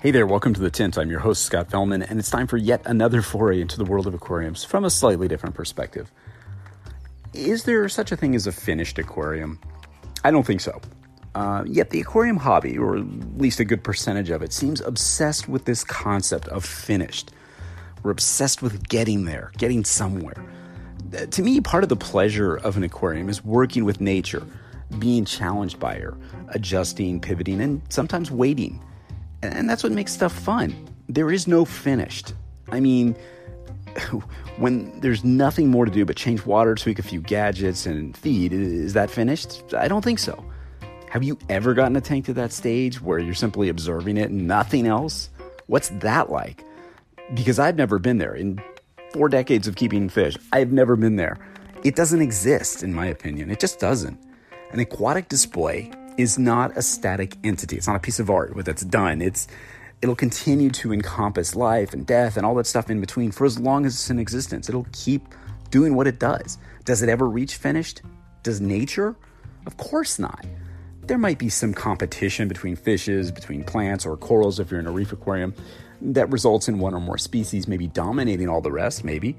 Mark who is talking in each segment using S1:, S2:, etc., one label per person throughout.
S1: Hey there, welcome to The Tint. I'm your host, Scott Fellman, and it's time for yet another foray into the world of aquariums from a slightly different perspective. Is there such a thing as a finished aquarium? I don't think so. Uh, yet the aquarium hobby, or at least a good percentage of it, seems obsessed with this concept of finished. We're obsessed with getting there, getting somewhere. Uh, to me, part of the pleasure of an aquarium is working with nature, being challenged by her, adjusting, pivoting, and sometimes waiting and that's what makes stuff fun. There is no finished. I mean, when there's nothing more to do but change water, tweak a few gadgets, and feed, is that finished? I don't think so. Have you ever gotten a tank to that stage where you're simply observing it and nothing else? What's that like? Because I've never been there. In four decades of keeping fish, I've never been there. It doesn't exist, in my opinion. It just doesn't. An aquatic display is not a static entity. It's not a piece of art that's done. It's it'll continue to encompass life and death and all that stuff in between for as long as it's in existence. It'll keep doing what it does. Does it ever reach finished? Does nature? Of course not. There might be some competition between fishes, between plants, or corals if you're in a reef aquarium that results in one or more species maybe dominating all the rest, maybe.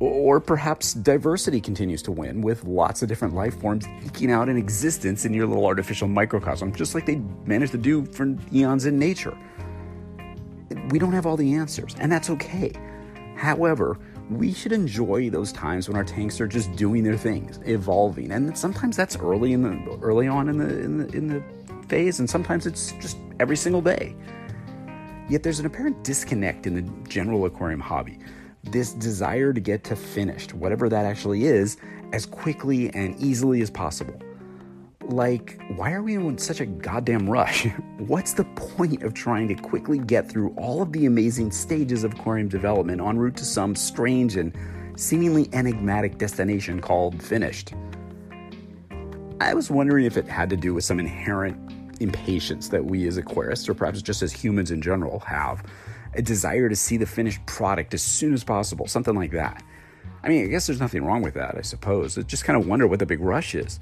S1: Or perhaps diversity continues to win with lots of different life forms eking out an existence in your little artificial microcosm, just like they managed to do for eons in nature. We don't have all the answers, and that's okay. However, we should enjoy those times when our tanks are just doing their things, evolving, and sometimes that's early in the early on in the in the, in the phase, and sometimes it's just every single day. Yet there's an apparent disconnect in the general aquarium hobby this desire to get to finished, whatever that actually is, as quickly and easily as possible. Like, why are we in such a goddamn rush? What's the point of trying to quickly get through all of the amazing stages of aquarium development en route to some strange and seemingly enigmatic destination called finished? I was wondering if it had to do with some inherent impatience that we as aquarists, or perhaps just as humans in general, have a desire to see the finished product as soon as possible, something like that. I mean, I guess there's nothing wrong with that, I suppose. I just kind of wonder what the big rush is.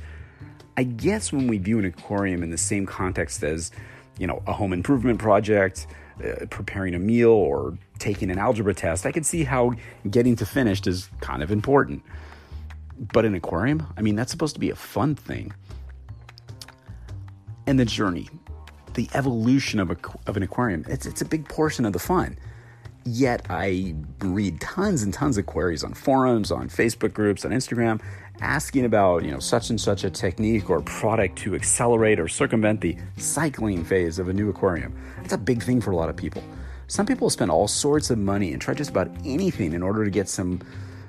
S1: I guess when we view an aquarium in the same context as, you know, a home improvement project, uh, preparing a meal, or taking an algebra test, I can see how getting to finished is kind of important. But an aquarium, I mean, that's supposed to be a fun thing. And the journey, the evolution of, a, of an aquarium. It's, it's a big portion of the fun. Yet I read tons and tons of queries on forums, on Facebook groups, on Instagram, asking about you know such and such a technique or product to accelerate or circumvent the cycling phase of a new aquarium. It's a big thing for a lot of people. Some people spend all sorts of money and try just about anything in order to get some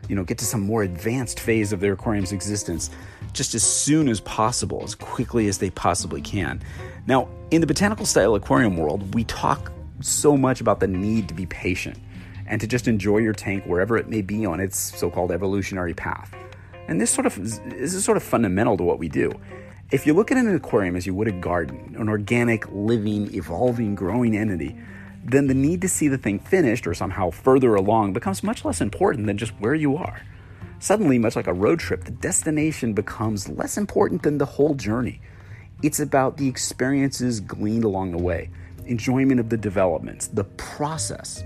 S1: you know, get to some more advanced phase of their aquarium's existence just as soon as possible, as quickly as they possibly can. Now, in the botanical style aquarium world, we talk so much about the need to be patient and to just enjoy your tank wherever it may be on its so-called evolutionary path. And this sort of this is sort of fundamental to what we do. If you look at an aquarium as you would a garden, an organic, living, evolving, growing entity, then the need to see the thing finished or somehow further along becomes much less important than just where you are. Suddenly, much like a road trip, the destination becomes less important than the whole journey. It's about the experiences gleaned along the way, enjoyment of the developments, the process.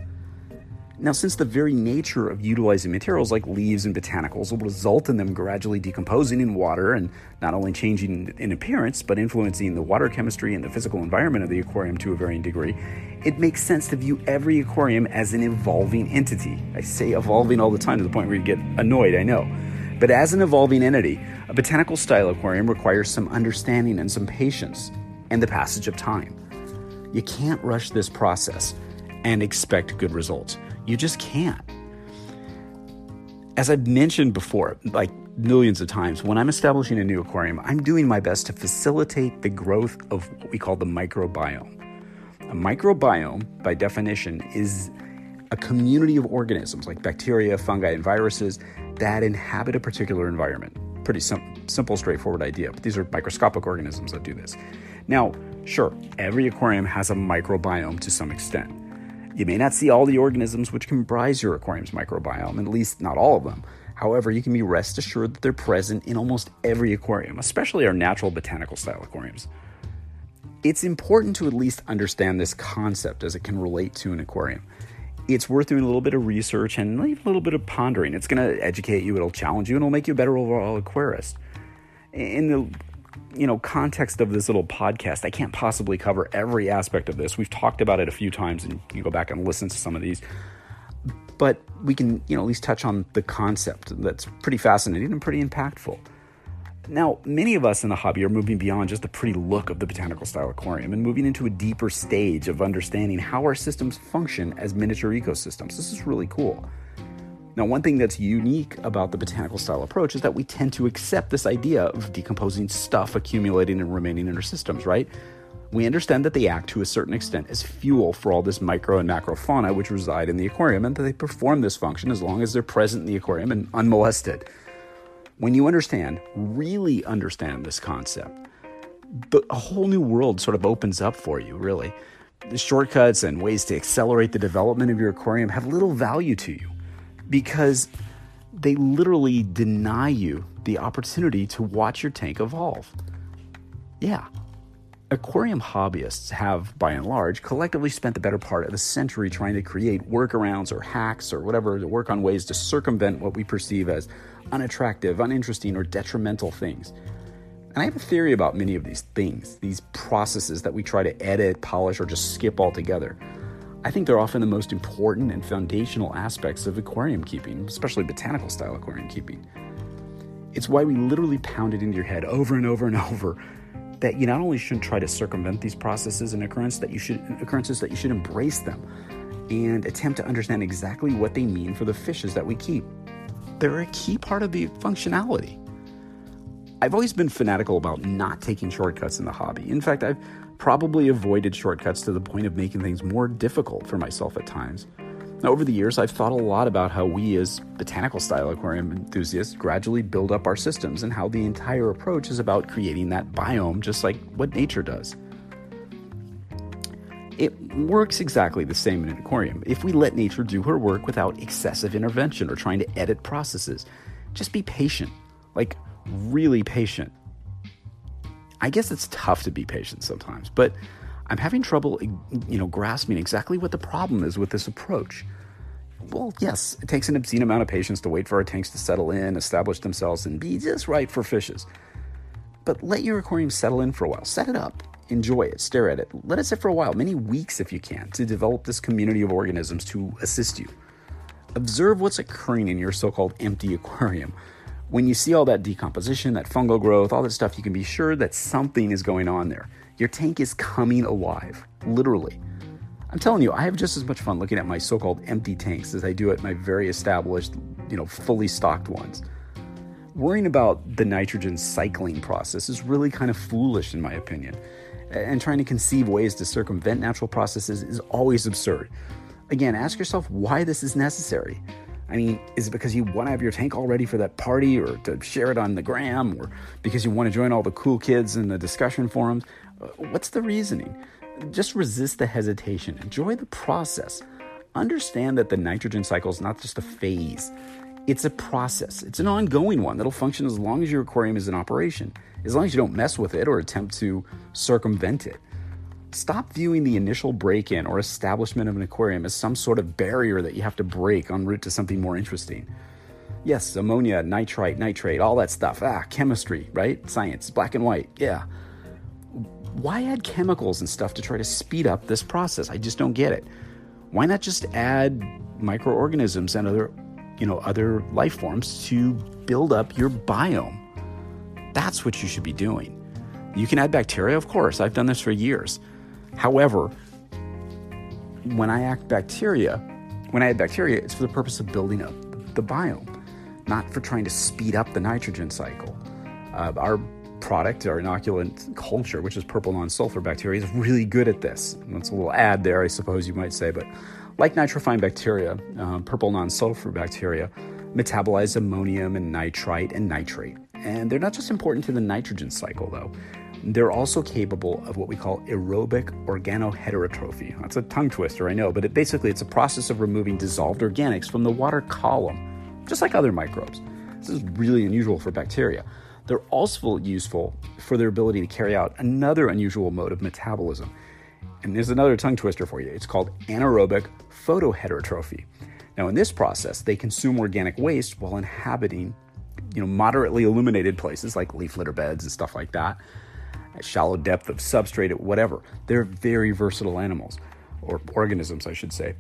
S1: Now, since the very nature of utilizing materials like leaves and botanicals will result in them gradually decomposing in water and not only changing in appearance, but influencing the water chemistry and the physical environment of the aquarium to a varying degree, it makes sense to view every aquarium as an evolving entity. I say evolving all the time to the point where you get annoyed, I know. But as an evolving entity, a botanical style aquarium requires some understanding and some patience and the passage of time. You can't rush this process and expect good results. You just can't. As I've mentioned before, like millions of times, when I'm establishing a new aquarium, I'm doing my best to facilitate the growth of what we call the microbiome. A microbiome, by definition, is a community of organisms like bacteria, fungi, and viruses that inhabit a particular environment. Pretty sim- simple, straightforward idea, but these are microscopic organisms that do this. Now, sure, every aquarium has a microbiome to some extent. You may not see all the organisms which comprise your aquarium's microbiome, at least not all of them. However, you can be rest assured that they're present in almost every aquarium, especially our natural botanical style aquariums. It's important to at least understand this concept as it can relate to an aquarium it's worth doing a little bit of research and a little bit of pondering. It's going to educate you, it'll challenge you, and it'll make you a better overall aquarist. In the you know context of this little podcast, I can't possibly cover every aspect of this. We've talked about it a few times, and you can go back and listen to some of these. But we can you know at least touch on the concept that's pretty fascinating and pretty impactful. Now, many of us in the hobby are moving beyond just the pretty look of the botanical style aquarium and moving into a deeper stage of understanding how our systems function as miniature ecosystems. This is really cool. Now, one thing that's unique about the botanical style approach is that we tend to accept this idea of decomposing stuff accumulating and remaining in our systems, right? We understand that they act to a certain extent as fuel for all this micro and macro fauna which reside in the aquarium and that they perform this function as long as they're present in the aquarium and unmolested. When you understand, really understand this concept, a whole new world sort of opens up for you, really. The shortcuts and ways to accelerate the development of your aquarium have little value to you because they literally deny you the opportunity to watch your tank evolve. Yeah. Aquarium hobbyists have, by and large, collectively spent the better part of a century trying to create workarounds or hacks or whatever to work on ways to circumvent what we perceive as unattractive, uninteresting, or detrimental things. And I have a theory about many of these things, these processes that we try to edit, polish, or just skip altogether. I think they're often the most important and foundational aspects of aquarium keeping, especially botanical style aquarium keeping. It's why we literally pound it into your head over and over and over that you not only shouldn't try to circumvent these processes and occurrence that you should occurrences that you should embrace them and attempt to understand exactly what they mean for the fishes that we keep they're a key part of the functionality. I've always been fanatical about not taking shortcuts in the hobby. In fact, I've probably avoided shortcuts to the point of making things more difficult for myself at times. Now, over the years, I've thought a lot about how we, as botanical style aquarium enthusiasts, gradually build up our systems and how the entire approach is about creating that biome just like what nature does. It works exactly the same in an aquarium if we let nature do her work without excessive intervention or trying to edit processes. Just be patient, like really patient. I guess it's tough to be patient sometimes, but I'm having trouble, you know, grasping exactly what the problem is with this approach. Well, yes, it takes an obscene amount of patience to wait for our tanks to settle in, establish themselves, and be just right for fishes. But let your aquarium settle in for a while. Set it up enjoy it, stare at it, let it sit for a while, many weeks if you can, to develop this community of organisms to assist you. Observe what's occurring in your so called empty aquarium. When you see all that decomposition, that fungal growth, all that stuff, you can be sure that something is going on there. Your tank is coming alive, literally. I'm telling you, I have just as much fun looking at my so called empty tanks as I do at my very established, you know, fully stocked ones. Worrying about the nitrogen cycling process is really kind of foolish, in my opinion and trying to conceive ways to circumvent natural processes is always absurd. Again, ask yourself why this is necessary. I mean, is it because you want to have your tank all ready for that party or to share it on the gram or because you want to join all the cool kids in the discussion forums? Uh, what's the reasoning? Just resist the hesitation. Enjoy the process. Understand that the nitrogen cycle is not just a phase, it's a process. It's an ongoing one that'll function as long as your aquarium is in operation as long as you don't mess with it or attempt to circumvent it. Stop viewing the initial break in or establishment of an aquarium as some sort of barrier that you have to break en route to something more interesting. Yes, ammonia, nitrite, nitrate, all that stuff. Ah, chemistry, right? Science, black and white. Yeah. Why add chemicals and stuff to try to speed up this process? I just don't get it. Why not just add microorganisms and other, you know, other life forms to build up your biome? That's what you should be doing. You can add bacteria, of course. I've done this for years. However, when I act bacteria, when I add bacteria, it's for the purpose of building up the biome, not for trying to speed up the nitrogen cycle. Uh, our product, our inoculant culture, which is purple non sulfur bacteria, is really good at this. That's a little ad there, I suppose you might say, but like nitrifying bacteria, uh, purple non sulfur bacteria metabolize ammonium and nitrite and nitrate. And they're not just important to the nitrogen cycle, though. They're also capable of what we call aerobic organoheterotrophy. That's a tongue twister, I know, but it basically it's a process of removing dissolved organics from the water column, just like other microbes. This is really unusual for bacteria. They're also useful for their ability to carry out another unusual mode of metabolism. And there's another tongue twister for you. It's called anaerobic photoheterotrophy. Now, in this process, they consume organic waste while inhabiting, you know, moderately illuminated places like leaf litter beds and stuff like that at shallow depth of substrate, at whatever. They're very versatile animals, or organisms, I should say.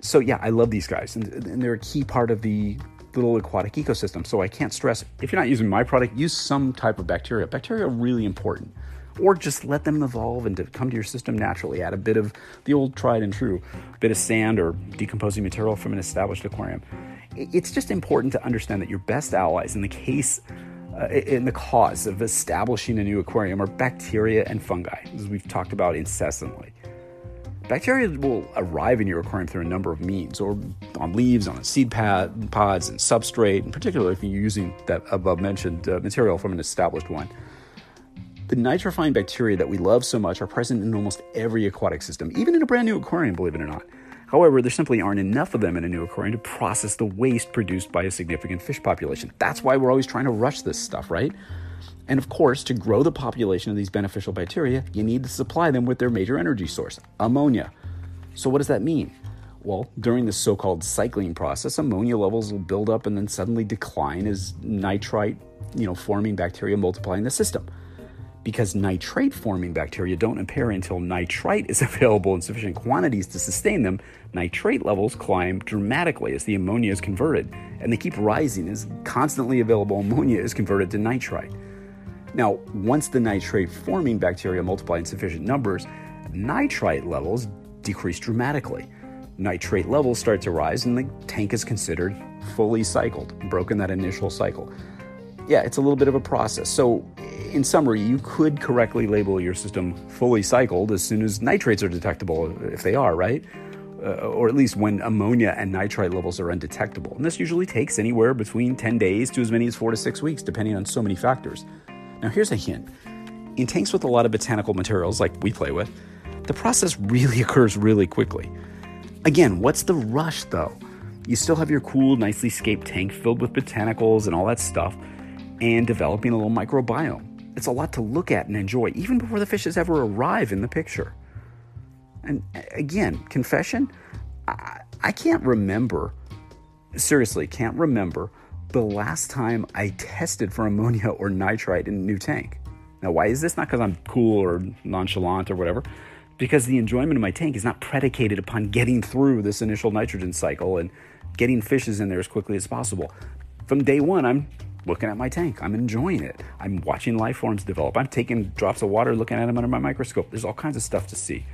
S1: So, yeah, I love these guys, and, and they're a key part of the little aquatic ecosystem. So, I can't stress if you're not using my product, use some type of bacteria. Bacteria are really important. Or just let them evolve and to come to your system naturally. Add a bit of the old tried and true, bit of sand or decomposing material from an established aquarium. It's just important to understand that your best allies in the case in the cause of establishing a new aquarium are bacteria and fungi, as we've talked about incessantly. Bacteria will arrive in your aquarium through a number of means, or on leaves, on seed pad, pods, and substrate, in particular if you're using that above mentioned uh, material from an established one. The nitrifying bacteria that we love so much are present in almost every aquatic system, even in a brand new aquarium, believe it or not. However, there simply aren't enough of them in a new aquarium to process the waste produced by a significant fish population. That's why we're always trying to rush this stuff, right? And of course, to grow the population of these beneficial bacteria, you need to supply them with their major energy source, ammonia. So, what does that mean? Well, during the so called cycling process, ammonia levels will build up and then suddenly decline as nitrite, you know, forming bacteria multiply in the system because nitrate forming bacteria don't appear until nitrite is available in sufficient quantities to sustain them, nitrate levels climb dramatically as the ammonia is converted, and they keep rising as constantly available ammonia is converted to nitrite. Now, once the nitrate forming bacteria multiply in sufficient numbers, nitrite levels decrease dramatically. Nitrate levels start to rise, and the tank is considered fully cycled, broken that initial cycle. Yeah, it's a little bit of a process. So, in summary, you could correctly label your system fully cycled as soon as nitrates are detectable, if they are, right? Uh, or at least when ammonia and nitrite levels are undetectable. And this usually takes anywhere between 10 days to as many as four to six weeks, depending on so many factors. Now, here's a hint in tanks with a lot of botanical materials like we play with, the process really occurs really quickly. Again, what's the rush though? You still have your cool, nicely scaped tank filled with botanicals and all that stuff, and developing a little microbiome. It's a lot to look at and enjoy, even before the fishes ever arrive in the picture. And again, confession, I, I can't remember, seriously, can't remember the last time I tested for ammonia or nitrite in a new tank. Now, why is this? Not because I'm cool or nonchalant or whatever, because the enjoyment of my tank is not predicated upon getting through this initial nitrogen cycle and getting fishes in there as quickly as possible. From day one, I'm looking at my tank. I'm enjoying it. I'm watching life forms develop. I'm taking drops of water, looking at them under my microscope. There's all kinds of stuff to see.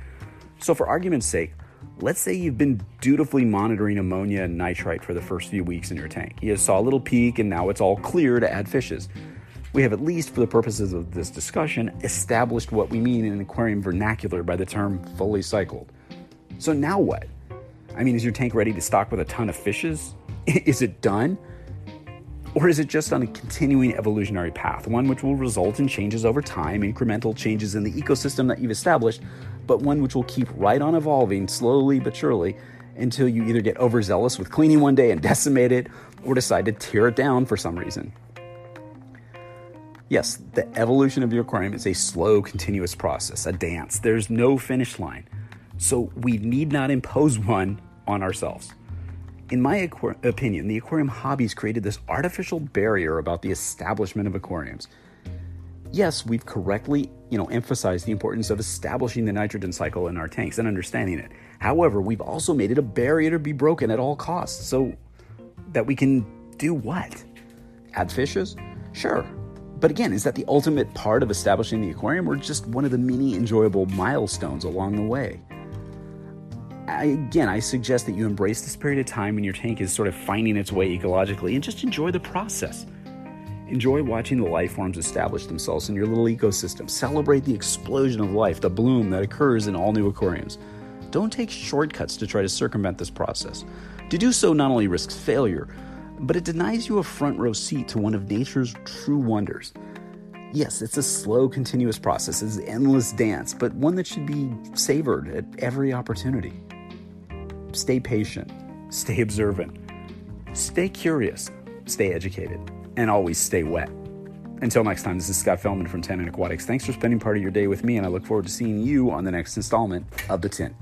S1: So, for argument's sake, let's say you've been dutifully monitoring ammonia and nitrite for the first few weeks in your tank. You saw a little peak, and now it's all clear to add fishes. We have, at least for the purposes of this discussion, established what we mean in aquarium vernacular by the term fully cycled. So, now what? I mean, is your tank ready to stock with a ton of fishes? is it done? Or is it just on a continuing evolutionary path, one which will result in changes over time, incremental changes in the ecosystem that you've established, but one which will keep right on evolving slowly but surely until you either get overzealous with cleaning one day and decimate it, or decide to tear it down for some reason? Yes, the evolution of your aquarium is a slow, continuous process, a dance. There's no finish line. So we need not impose one on ourselves. In my opinion, the aquarium hobbies created this artificial barrier about the establishment of aquariums. Yes, we've correctly, you know, emphasized the importance of establishing the nitrogen cycle in our tanks and understanding it. However, we've also made it a barrier to be broken at all costs so that we can do what? Add fishes? Sure. But again, is that the ultimate part of establishing the aquarium or just one of the many enjoyable milestones along the way? I, again, I suggest that you embrace this period of time when your tank is sort of finding its way ecologically and just enjoy the process. Enjoy watching the life forms establish themselves in your little ecosystem. Celebrate the explosion of life, the bloom that occurs in all new aquariums. Don't take shortcuts to try to circumvent this process. To do so not only risks failure, but it denies you a front row seat to one of nature's true wonders. Yes, it's a slow, continuous process, it's an endless dance, but one that should be savored at every opportunity. Stay patient, stay observant, stay curious, stay educated and always stay wet. Until next time, this is Scott Fellman from Tannin Aquatics. Thanks for spending part of your day with me, and I look forward to seeing you on the next installment of The Tint.